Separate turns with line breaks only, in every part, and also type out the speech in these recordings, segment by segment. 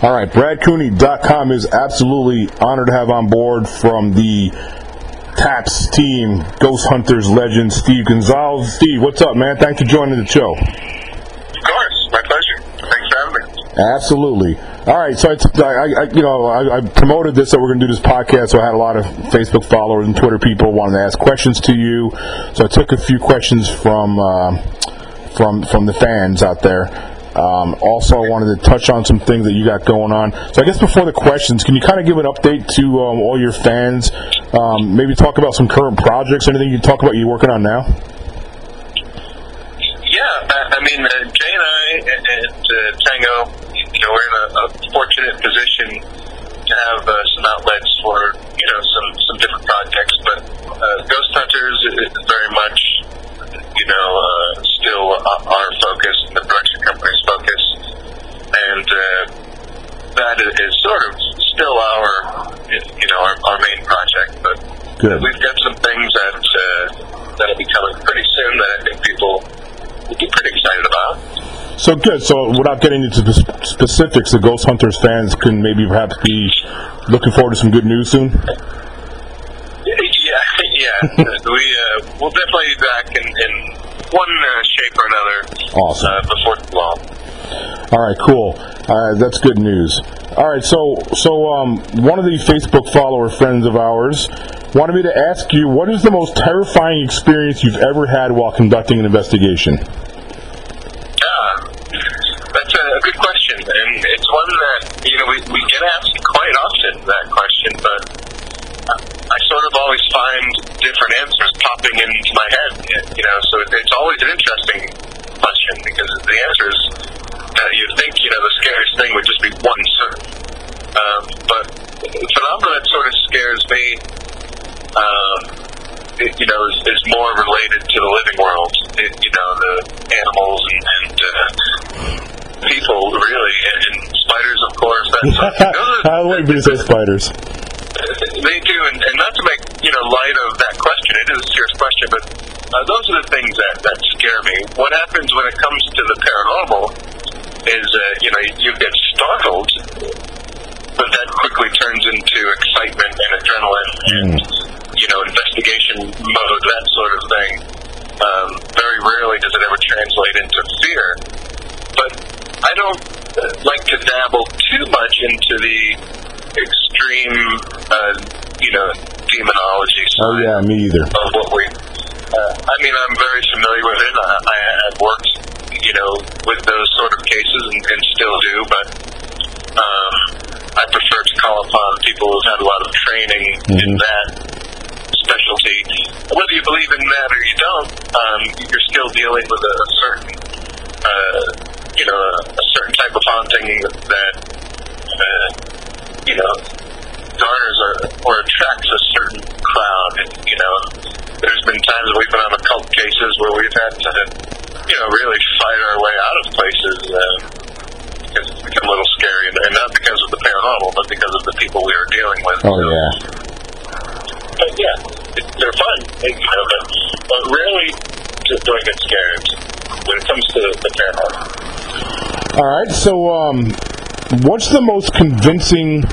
All right, BradCooney.com is absolutely honored to have on board from the TAPS team, Ghost Hunters legend Steve Gonzalez. Steve, what's up, man? Thanks for joining the show.
Of course, my pleasure. Thanks for having me.
Absolutely. All right, so I, I- I- you know, I, I promoted this that we're going to do this podcast, so I had a lot of Facebook followers and Twitter people wanting to ask questions to you. So I took a few questions from uh, from from the fans out there. Um, also, I wanted to touch on some things that you got going on. So I guess before the questions, can you kind of give an update to um, all your fans? Um, maybe talk about some current projects, anything you talk about you're working on now.
Yeah, I, I mean, uh, Jay and I at uh, Tango, you know, we're in a, a fortunate position to have uh, some outlets for, you know, some, some different projects. But uh, Ghost Hunters is very much, you know, uh, still o- our focus, the production company's focus. And uh, that is, is sort of still our, you know, our, our main project. But
Good.
we've got some things that uh, that'll be coming pretty soon that I think people will be pretty excited about.
So good. So without getting into the specifics, the Ghost Hunters fans can maybe perhaps be looking forward to some good news soon.
Yeah, yeah. we uh, we'll definitely be back in, in one uh, shape or another.
Awesome.
Uh, before long.
All right, cool. Uh, that's good news. All right, so so um, one of the Facebook follower friends of ours wanted me to ask you, what is the most terrifying experience you've ever had while conducting an investigation?
Uh, that's a, a good question, and it's one that you know we, we get asked quite often that question, but I sort of always find different answers popping into my head. You know, so it's always an interesting question because the answers uh, you think you know the scariest thing would just be one certain, um, but the phenomenon that sort of scares me. Um, it, you know, is, is more related to the living world. It, you know, the animals and, and uh, people, really, and, and spiders, of course. That's,
I
are,
like me to say spiders.
they do, and, and not to make you know light of that question. It is a serious question, but uh, those are the things that that scare me. What happens when it comes to the paranormal is, uh, you know, you get startled, but that quickly turns into excitement and adrenaline and you know investigation mode, that sort of thing. Um, very rarely does it ever translate into fear, but I don't uh, like to dabble too much into the extreme, uh, you know, demonology
Oh yeah, me either.
of what we. Uh, I mean, I'm very familiar with it. I, I have worked, you know, with those sort of cases and, and still do, but um, I prefer to call upon people who've had a lot of training in that. Whether you believe in that or you don't, um, you're still dealing with a, certain, uh, you know, a, certain type of haunting that, uh, you know, garners or, or attracts a certain crowd. And, you know, there's been times we've been on occult cases where we've had to, you know, really fight our way out of places uh, because it's become a little scary, and, and not because of the paranormal, but because of the people we were dealing with.
Oh yeah.
Yeah, it, they're fun, but, but rarely do, do I get scared when it comes to the paranormal.
All right, so um, what's the most convincing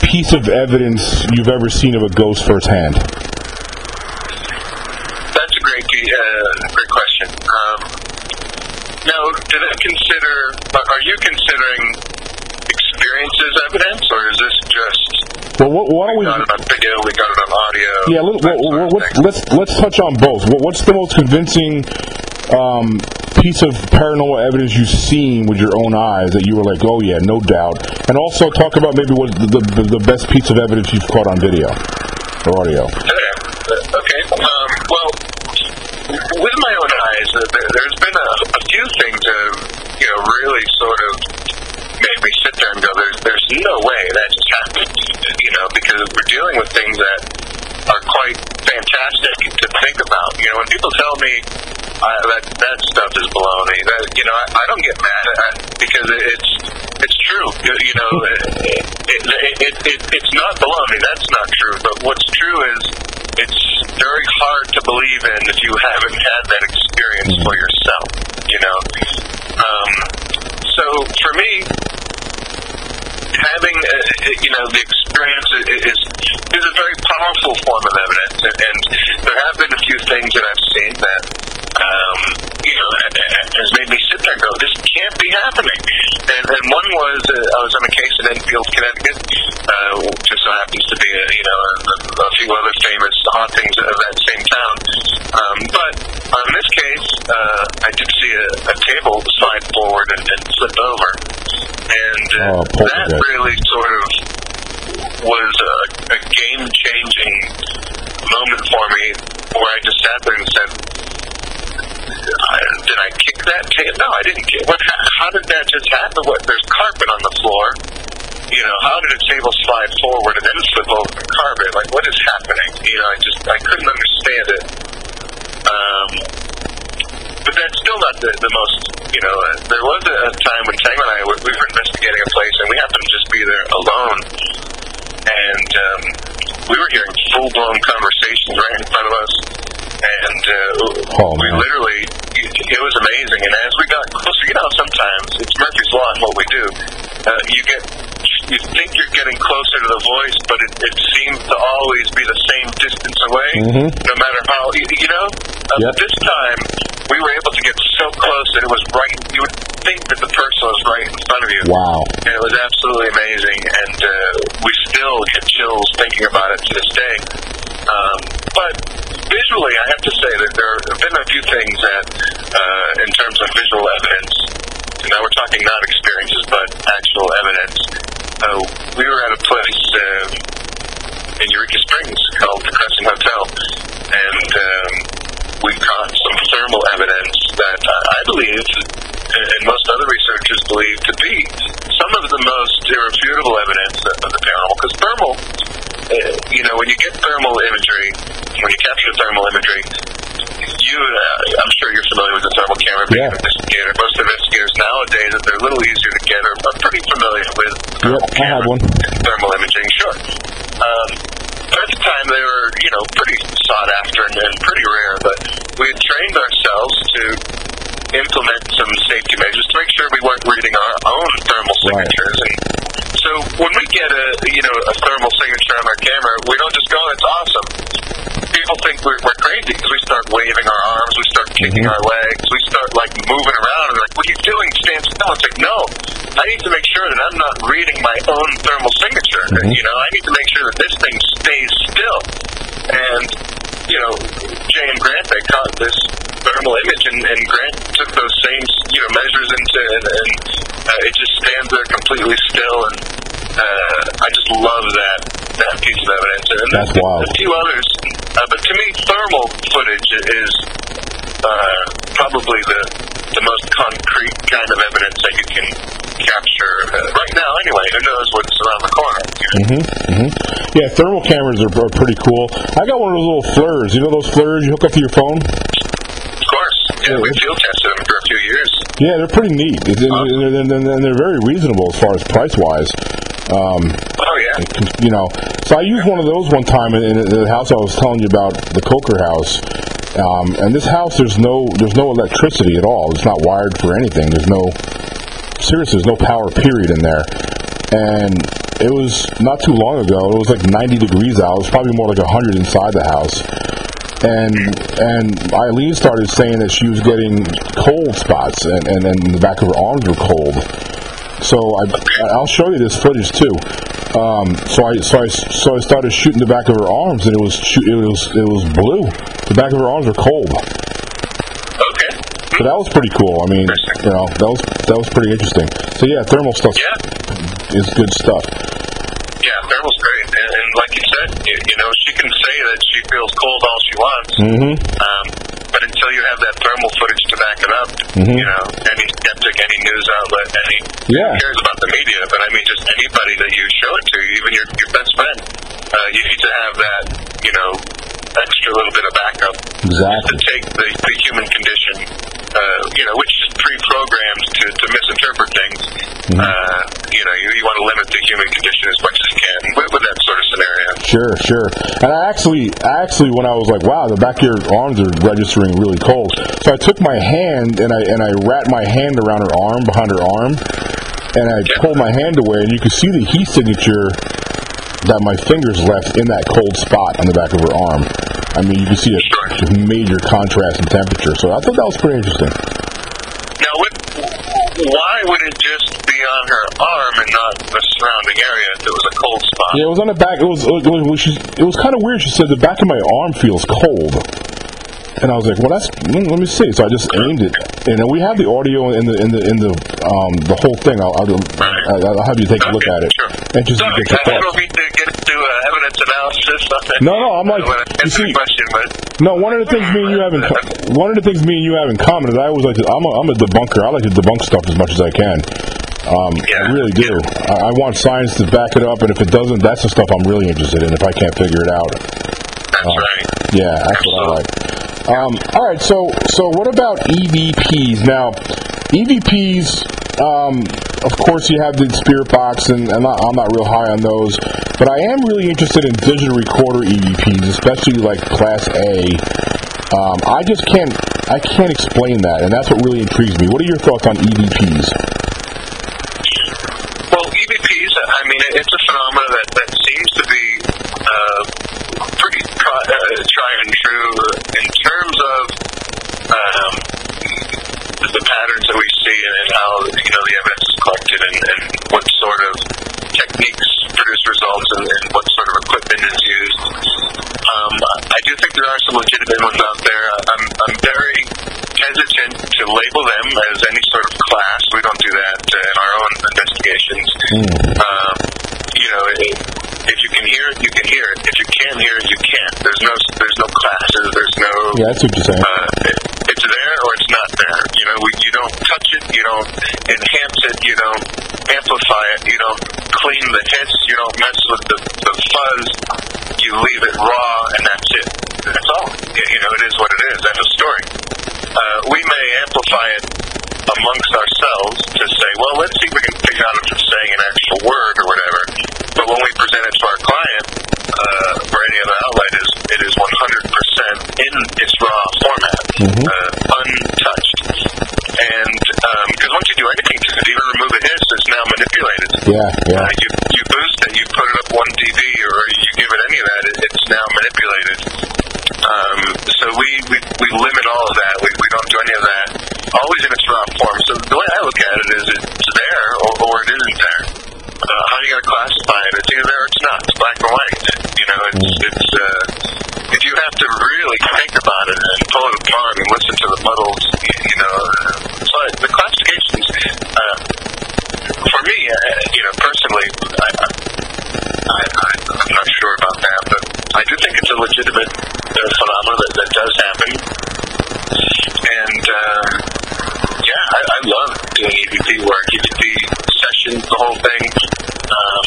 piece of evidence you've ever seen of a ghost firsthand?
That's a great, uh, great question. Um, now, did I consider? Are you considering experiences evidence, or is this just
Well, what, why don't
we got it on video, we got it on audio?
Yeah, let, well,
sort of
well,
thing?
let's let's touch on both. What, what's the most convincing um, piece of paranormal evidence you've seen with your own eyes that you were like, oh yeah, no doubt? And also talk about maybe what the, the, the best piece of evidence you've caught on video or audio.
Okay. Uh, okay. Um, well, with my own eyes, uh, there, there's been a, a few things that have, you know, really sort of me sit there and go, "There's, there's no way that just happened," you know, because we're dealing with things that are quite fantastic to think about. You know, when people tell me uh, that that stuff is baloney, that you know, I, I don't get mad at it because it's it's true. You, you know, it, it, it, it, it's not baloney. That's not true. But what's true is it's very hard to believe in if you haven't had that experience for yourself. You know, um, so for me, having uh, you know the experience is is a very powerful form of evidence, and, and there have been a few things that I've seen that um, you know has made me sit there and go, this can't be happening. And, and one was uh, I was on a case in Enfield, Connecticut, uh, just so happens to be a, you know a, a few other famous hauntings of that same town. Um, but on this case, uh, I did see a, a table slide forward and, and flip over, and uh,
Oh,
that really sort of was a, a game-changing moment for me, where I just sat there and said, I, "Did I kick that table? No, I didn't kick. What? How did that just happen? What? There's carpet on the floor. You know, how did a table slide forward and then flip over the carpet? Like, what is happening? You know, I just I couldn't understand it. Um, but that's still not the, the most, you know, uh, there was a, a time when Sam and I, we, we were investigating a place and we happened to just be there alone. And um, we were hearing full blown conversations right in front of us. And uh,
Oh,
we literally, it, it was amazing. And as we got closer, you know, sometimes it's Murphy's Law in what we do. Uh, you get, you think you're getting closer to the voice, but it, it seems to always be the same distance away,
Mhm.
no matter how, you, you know? Uh,
Yep.
This time, we were able to get so close that it was right, you would think that the person was right in front of you.
Wow.
And it was absolutely amazing, and uh, we still get chills thinking about it to this day. Um, but visually, I have to say that there have been a few things that, uh, in terms of visual evidence, now we're talking not experiences, but actual evidence. Uh, we were at a place um, in Eureka Springs called the Crescent Hotel, and um, we caught some thermal evidence that I And most other researchers believe, to be some of the most irrefutable evidence of the paranormal. Because thermal, uh, you know, when you get thermal imagery, when you capture thermal imagery, you, uh, I'm sure you're familiar with the thermal camera being
Yeah.
an investigator. Most investigators nowadays, if they're a little easier to get, are, are pretty familiar with thermal
Yep, I have one.
thermal imaging. Sure. Um, but at the time, they were, you know, pretty sought after and, and pretty rare. But we had trained ourselves to implement some safety measures to make sure we weren't reading our own thermal
Right.
signatures. And so when we get a, you know, a thermal signature on our camera, we don't just go, "It's awesome." People think we're, we're crazy because we start waving our arms, we start kicking
Mhm.
our legs, we start like moving around, and like, "What are you doing? Stand still!" It's like, no, I need to make sure that I'm not reading my own thermal signature.
Mhm.
You know, I need to make sure that this thing stays still. And you know, Jay and Grant, they caught this thermal image, and, and Grant took those same, you know, measures into, and, and uh, it just stands there completely still, and uh, I just love that that piece of evidence. And
That's
there's
wild.
A few others, uh, but to me, thermal footage is uh, probably the the most concrete kind of evidence that you can capture uh, right now. Anyway, who knows what's around the corner? You know?
hmm hmm Yeah, thermal cameras are, are pretty cool. I got one of those little FLIRs. You know those FLIRs you hook up to your phone?
Of course, yeah, we field tested them for a few years.
Yeah, they're pretty neat. And they're, they're, they're, they're very reasonable as far as price wise. Um,
Oh yeah.
you know, so I used one of those one time in, in the house I was telling you about, the Coker house. Um, and this house, there's no there's no electricity at all. It's not wired for anything. There's no seriously, there's no power period in there. And it was not too long ago. It was like 90 degrees out. It was probably more like 100 inside the house. And and Eileen started saying that she was getting cold spots, and, and, and the back of her arms were cold. So I, I'll show you this footage too. Um, so I so I so I started shooting the back of her arms, and it was shoot, it was it was blue. The back of her arms were cold.
Okay.
So that was pretty cool. I mean, you know, that was that was pretty interesting. So yeah, thermal stuff
Yeah.
is good stuff.
Yeah, thermal's great, and, and like you said, you, you know, she can say that she feels cold all she wants,
hmm
um, but until you have that thermal footage to back it up,
Mhm.
you know, any skeptic, any news outlet, any
Yeah.
who cares about the media, but I mean, just anybody that you show it to, even your your best friend, uh, you need to have that, you know, extra little bit of backup to take the, the human condition, uh, you know, which is pre-programmed to, to misinterpret things.
Mm-hmm.
Uh, you know, you, you want to limit the human condition as much as you can with, with that sort of scenario.
Sure, sure. And I actually, actually, when I was like, "Wow, the back of your arms are registering really cold," so I took my hand and I and I wrapped my hand around her arm, behind her arm, and I pulled my hand away, and you could see the heat signature that my fingers left in that cold spot on the back of her arm. I mean, you can see a major contrast in temperature. So I thought that was pretty interesting.
Now, what, why would it just be on her arm and not the surrounding area if it was cold spot?
Yeah, it was on the back. It was it was, it was, it was kind of weird. She said the back of my arm feels cold. And I was like, well, that's let me see. So I just aimed it, and then we have the audio in the in the in the um the whole thing. I'll I'll, I'll have you take a look at it
Sure.
and just
So,
get your thoughts.
need to get into uh, evidence analysis.
No, no, I'm like-
to
you see-
the question, but
No, one of the things me and you have in co- one of the things me and you have in common is I always like to. I'm a, I'm a debunker. I like to debunk stuff as much as I can. Um, I really do. I, I want science to back it up, and if it doesn't, that's the stuff I'm really interested in. If I can't figure it out,
that's
Oh.
right.
yeah, that's what I like. Um, all right, so so what about EVPs now? EVPs, um, of course, you have the Spirit Box, and, and I- I'm not real high on those, but I am really interested in digital recorder EVPs, especially like Class A. Um, I just can't I can't explain that, and that's what really intrigues me. What are your thoughts on EVPs?
Well, EVPs, I mean, it's a phenomenon that, that seems to be uh, pretty tri- uh, tried and true in terms of um, the patterns that we see and, and how you know the evidence is collected and, and what sort of techniques produce results and, and what sort of equipment is used. Um, I do think there are some legitimate ones out there. I'm, I'm very hesitant to label them as any sort of class. We don't do that uh, in our own investigations. Um, you know, i if you can hear it, you can hear it. If you can't hear it, you can't. There's no, there's no classes. There's no.
Yeah, that's what you're saying.
Uh, it, it's there or it's not there. You know, we, you don't touch it. You don't enhance it. You don't amplify it. You don't clean the hits. You don't mess with the, the fuzz. You leave it raw, and that's it. That's all. You, know, it is what it is. End of story. Uh, we may amplify it amongst ourselves to say, well, let's see if we can figure out if it's saying an actual word or whatever. But when we present it to our client uh, or any other outlet, is it is 100% in its raw format, uh, untouched. And because once you do anything to it, even remove a hiss, it's now manipulated.
Yeah, yeah.
Uh, you, you boost it, you put it up one dB, or you give it any of that, it, it's now manipulated. Um, so we, we, we limit all of that. We, we don't do any of that. Always in its raw form. So the way I look at it is it's there or, or it isn't there. Uh, how are you going to classify it? It's either there or it's not. It's black or white. You know, it's, it's uh, if you have to really think about it and pull it apart and listen to the muddles, you, you know, so I, the classifications, uh, for me, uh, you know, personally, I, I, I, I, I'm not sure about that, but I do think it's a legitimate uh, phenomenon that, that does happen. And uh, yeah, I, I love doing EVP work, EVP sessions, the whole thing. Um,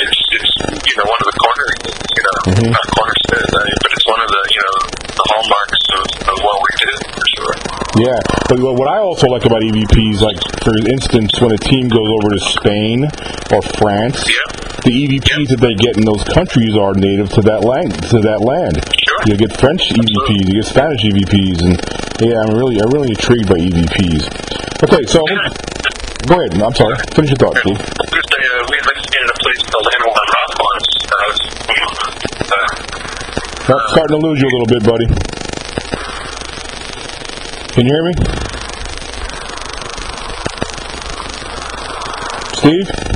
it's, it's you know one of the corner, you know, not cornerstones, uh, but it's one of the you know the hallmarks of, of what we do for sure.
Yeah, but what what I also like about EVPs, like for instance, when a team goes over to Spain or France,
Yeah.
The EVPs that they get in those countries are native to that land. To that land,
Sure.
you get French EVPs, you get Spanish EVPs, and yeah, I'm really, I'm really intrigued by EVPs. Okay, so go ahead. I'm sorry. Finish your thought, Steve.
Uh, we investigated a place called Anawan Rock once. Uh,
starting to lose you a little bit, buddy. Can you hear me, Steve?